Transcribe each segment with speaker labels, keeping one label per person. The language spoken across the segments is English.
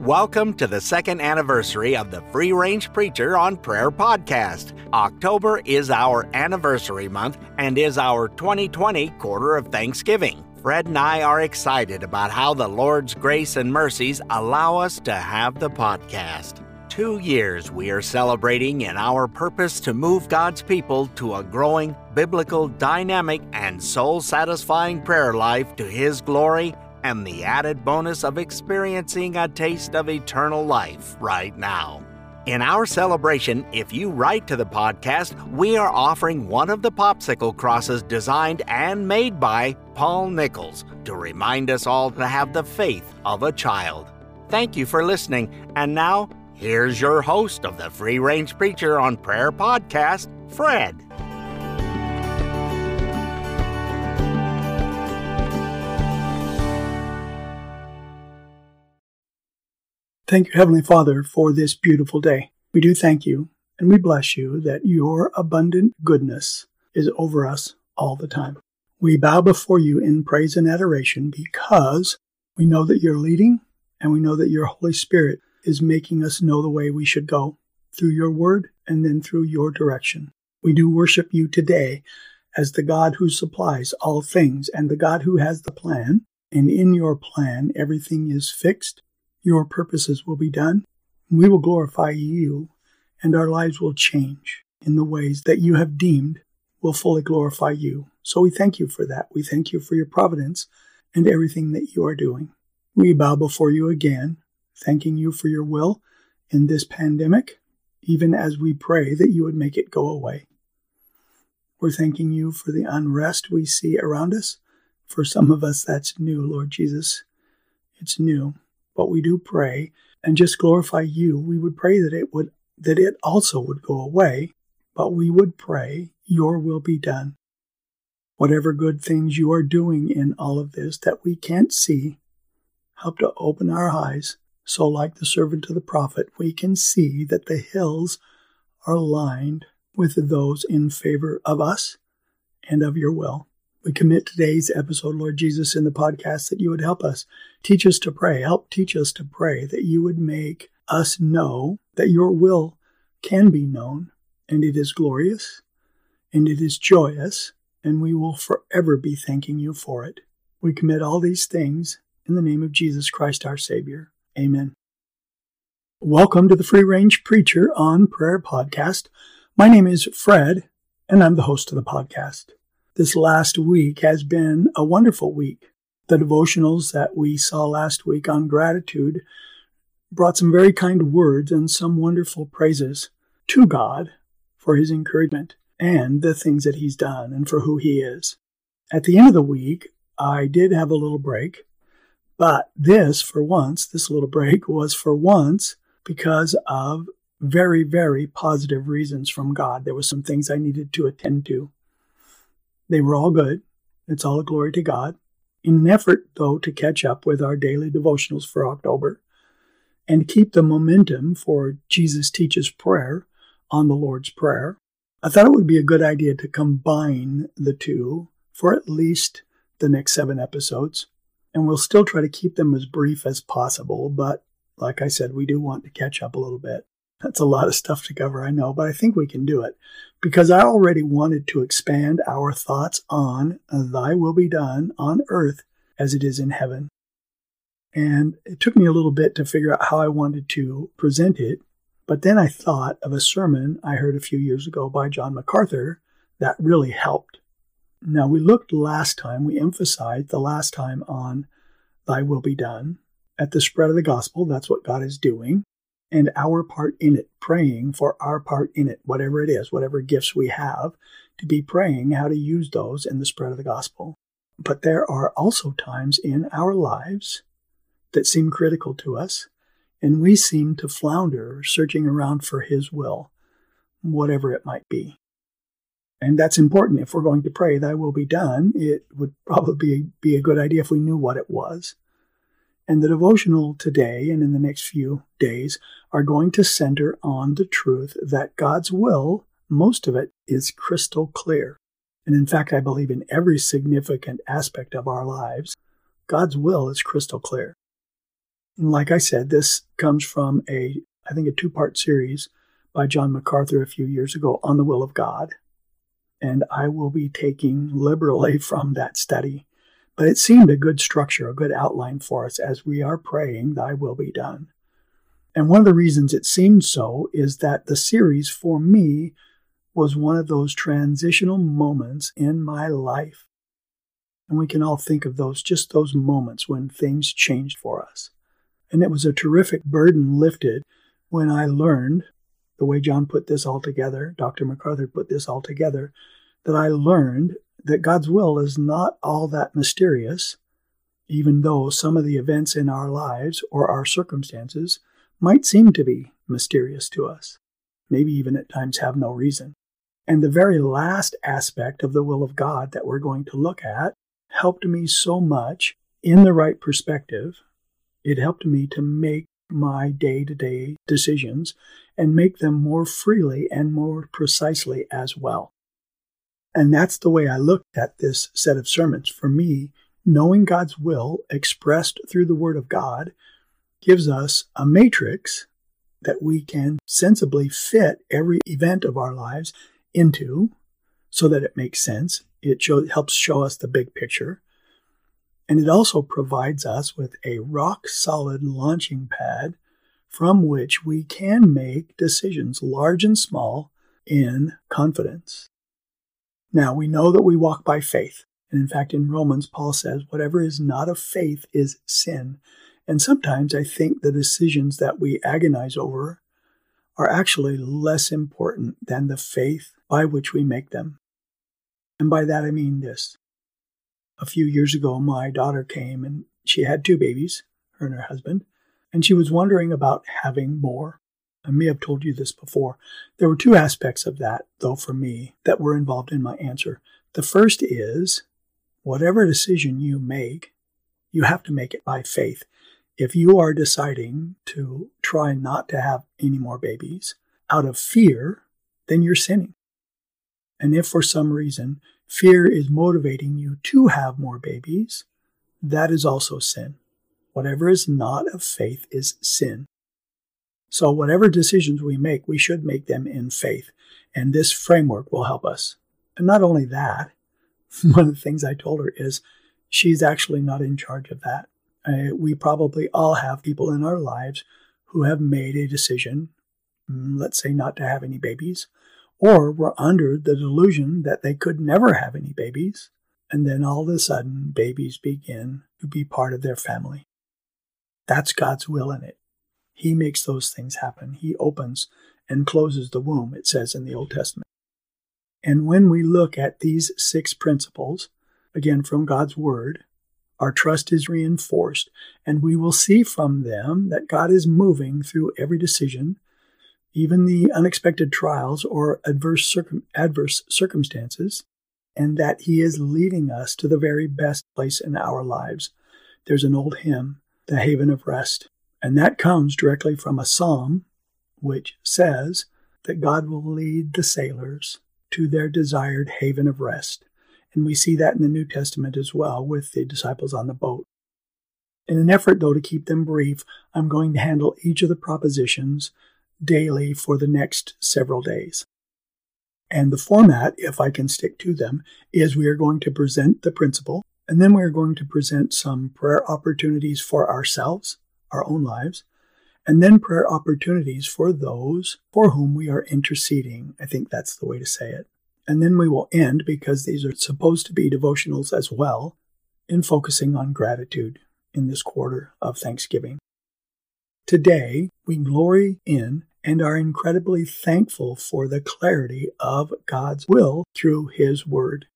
Speaker 1: Welcome to the second anniversary of the Free Range Preacher on Prayer podcast. October is our anniversary month and is our 2020 quarter of Thanksgiving. Fred and I are excited about how the Lord's grace and mercies allow us to have the podcast. Two years we are celebrating in our purpose to move God's people to a growing, biblical, dynamic, and soul satisfying prayer life to His glory and the added bonus of experiencing a taste of eternal life right now. In our celebration, if you write to the podcast, we are offering one of the popsicle crosses designed and made by Paul Nichols to remind us all to have the faith of a child. Thank you for listening, and now here's your host of the Free Range Preacher on Prayer podcast, Fred.
Speaker 2: Thank you, Heavenly Father, for this beautiful day. We do thank you and we bless you that your abundant goodness is over us all the time. We bow before you in praise and adoration because we know that you're leading and we know that your Holy Spirit is making us know the way we should go through your word and then through your direction. We do worship you today as the God who supplies all things and the God who has the plan. And in your plan, everything is fixed your purposes will be done. We will glorify you, and our lives will change in the ways that you have deemed will fully glorify you. So we thank you for that. We thank you for your providence and everything that you are doing. We bow before you again, thanking you for your will in this pandemic, even as we pray that you would make it go away. We're thanking you for the unrest we see around us. For some of us, that's new, Lord Jesus. It's new but we do pray and just glorify you. We would pray that it would that it also would go away, but we would pray your will be done. Whatever good things you are doing in all of this that we can't see, help to open our eyes so like the servant of the prophet, we can see that the hills are lined with those in favor of us and of your will. We commit today's episode, Lord Jesus, in the podcast that you would help us. Teach us to pray. Help teach us to pray that you would make us know that your will can be known and it is glorious and it is joyous and we will forever be thanking you for it. We commit all these things in the name of Jesus Christ our Savior. Amen. Welcome to the Free Range Preacher on Prayer podcast. My name is Fred and I'm the host of the podcast. This last week has been a wonderful week. The devotionals that we saw last week on gratitude brought some very kind words and some wonderful praises to God for his encouragement and the things that he's done and for who he is. At the end of the week, I did have a little break, but this, for once, this little break was for once because of very, very positive reasons from God. There were some things I needed to attend to. They were all good. It's all a glory to God. In an effort, though, to catch up with our daily devotionals for October and keep the momentum for Jesus Teaches Prayer on the Lord's Prayer, I thought it would be a good idea to combine the two for at least the next seven episodes. And we'll still try to keep them as brief as possible, but like I said, we do want to catch up a little bit. That's a lot of stuff to cover, I know, but I think we can do it because I already wanted to expand our thoughts on Thy will be done on earth as it is in heaven. And it took me a little bit to figure out how I wanted to present it, but then I thought of a sermon I heard a few years ago by John MacArthur that really helped. Now, we looked last time, we emphasized the last time on Thy will be done. At the spread of the gospel, that's what God is doing and our part in it, praying for our part in it, whatever it is, whatever gifts we have, to be praying how to use those in the spread of the gospel. But there are also times in our lives that seem critical to us, and we seem to flounder searching around for His will, whatever it might be. And that's important. If we're going to pray, Thy will be done, it would probably be a good idea if we knew what it was. And the devotional today and in the next few days are going to center on the truth that God's will, most of it, is crystal clear. And in fact, I believe in every significant aspect of our lives, God's will is crystal clear. And like I said, this comes from a, I think, a two part series by John MacArthur a few years ago on the will of God. And I will be taking liberally from that study. But it seemed a good structure, a good outline for us as we are praying, Thy will be done. And one of the reasons it seemed so is that the series for me was one of those transitional moments in my life. And we can all think of those, just those moments when things changed for us. And it was a terrific burden lifted when I learned the way John put this all together, Dr. MacArthur put this all together, that I learned that God's will is not all that mysterious, even though some of the events in our lives or our circumstances might seem to be mysterious to us, maybe even at times have no reason. And the very last aspect of the will of God that we're going to look at helped me so much in the right perspective. It helped me to make my day to day decisions and make them more freely and more precisely as well. And that's the way I looked at this set of sermons. For me, knowing God's will expressed through the Word of God gives us a matrix that we can sensibly fit every event of our lives into so that it makes sense. It show, helps show us the big picture. And it also provides us with a rock solid launching pad from which we can make decisions, large and small, in confidence. Now, we know that we walk by faith. And in fact, in Romans, Paul says, whatever is not of faith is sin. And sometimes I think the decisions that we agonize over are actually less important than the faith by which we make them. And by that I mean this. A few years ago, my daughter came and she had two babies, her and her husband, and she was wondering about having more. I may have told you this before. There were two aspects of that, though, for me, that were involved in my answer. The first is whatever decision you make, you have to make it by faith if you are deciding to try not to have any more babies out of fear, then you're sinning. And if for some reason fear is motivating you to have more babies, that is also sin. Whatever is not of faith is sin. So, whatever decisions we make, we should make them in faith. And this framework will help us. And not only that, one of the things I told her is she's actually not in charge of that. Uh, we probably all have people in our lives who have made a decision, mm, let's say not to have any babies, or were under the delusion that they could never have any babies, and then all of a sudden babies begin to be part of their family. That's God's will in it. He makes those things happen. He opens and closes the womb, it says in the Old Testament. And when we look at these six principles, again from God's Word, our trust is reinforced, and we will see from them that God is moving through every decision, even the unexpected trials or adverse, circum- adverse circumstances, and that He is leading us to the very best place in our lives. There's an old hymn, The Haven of Rest, and that comes directly from a psalm which says that God will lead the sailors to their desired haven of rest. And we see that in the New Testament as well with the disciples on the boat. In an effort, though, to keep them brief, I'm going to handle each of the propositions daily for the next several days. And the format, if I can stick to them, is we are going to present the principle, and then we are going to present some prayer opportunities for ourselves, our own lives, and then prayer opportunities for those for whom we are interceding. I think that's the way to say it. And then we will end, because these are supposed to be devotionals as well, in focusing on gratitude in this quarter of Thanksgiving. Today, we glory in and are incredibly thankful for the clarity of God's will through His Word.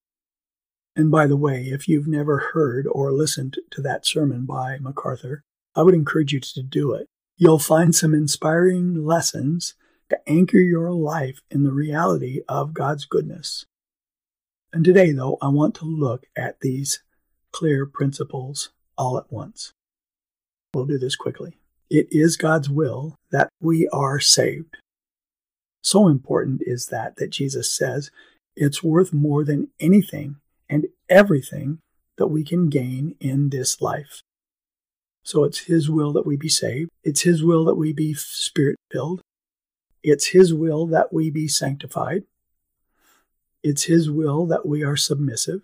Speaker 2: And by the way, if you've never heard or listened to that sermon by MacArthur, I would encourage you to do it. You'll find some inspiring lessons to anchor your life in the reality of God's goodness. And today, though, I want to look at these clear principles all at once. We'll do this quickly. It is God's will that we are saved. So important is that that Jesus says it's worth more than anything and everything that we can gain in this life. So it's His will that we be saved. It's His will that we be spirit filled. It's His will that we be sanctified. It's His will that we are submissive.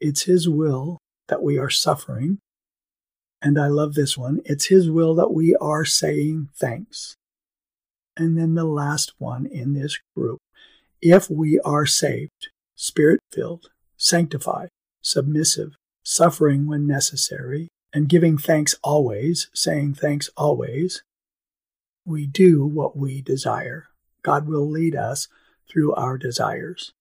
Speaker 2: It's His will that we are suffering. And I love this one. It's His will that we are saying thanks. And then the last one in this group. If we are saved, spirit filled, sanctified, submissive, suffering when necessary, and giving thanks always, saying thanks always, we do what we desire. God will lead us through our desires.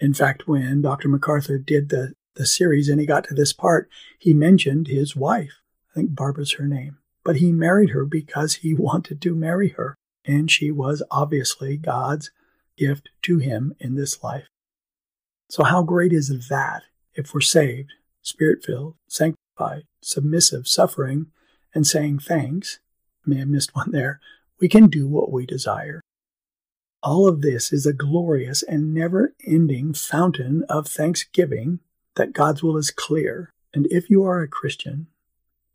Speaker 2: In fact, when Dr. MacArthur did the, the series and he got to this part, he mentioned his wife. I think Barbara's her name. But he married her because he wanted to marry her. And she was obviously God's gift to him in this life. So, how great is that if we're saved, spirit filled, sanctified, submissive, suffering, and saying thanks? I may have missed one there. We can do what we desire. All of this is a glorious and never ending fountain of thanksgiving that God's will is clear. And if you are a Christian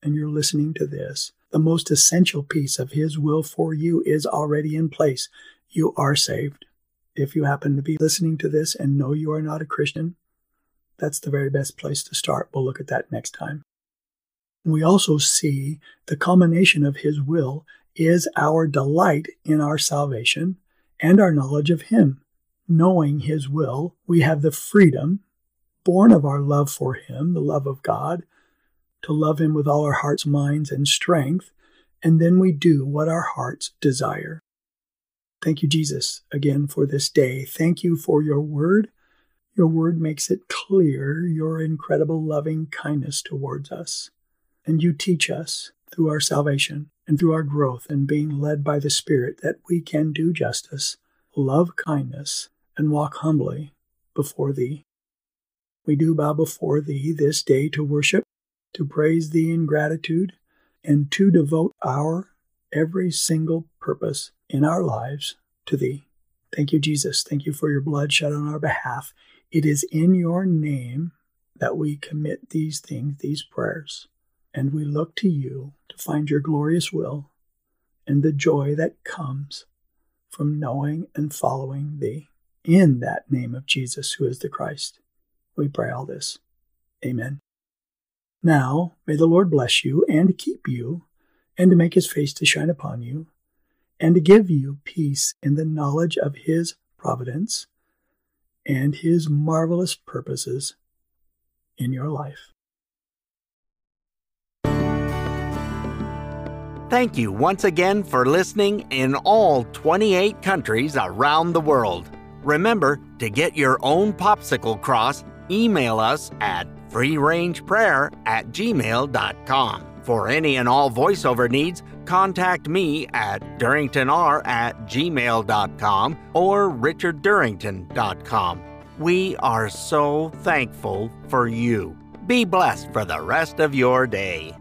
Speaker 2: and you're listening to this, the most essential piece of His will for you is already in place. You are saved. If you happen to be listening to this and know you are not a Christian, that's the very best place to start. We'll look at that next time. We also see the culmination of His will is our delight in our salvation and our knowledge of Him. Knowing His will, we have the freedom, born of our love for Him, the love of God, to love Him with all our hearts, minds, and strength, and then we do what our hearts desire. Thank you, Jesus, again for this day. Thank you for your word. Your word makes it clear your incredible loving kindness towards us. And you teach us through our salvation and through our growth and being led by the Spirit that we can do justice, love kindness, and walk humbly before Thee. We do bow before Thee this day to worship, to praise Thee in gratitude, and to devote our every single purpose in our lives to Thee. Thank you, Jesus. Thank you for your blood shed on our behalf. It is in your name that we commit these things, these prayers, and we look to you to find your glorious will and the joy that comes from knowing and following Thee. In that name of Jesus, who is the Christ, we pray all this. Amen. Now, may the Lord bless you and keep you, and to make his face to shine upon you and to give you peace in the knowledge of His providence and His marvelous purposes in your life.
Speaker 1: Thank you once again for listening in all 28 countries around the world. Remember to get your own popsicle cross, email us at freerangeprayer at gmail.com. For any and all voiceover needs, contact me at durringtonr at gmail.com or richarddurrington.com. We are so thankful for you. Be blessed for the rest of your day.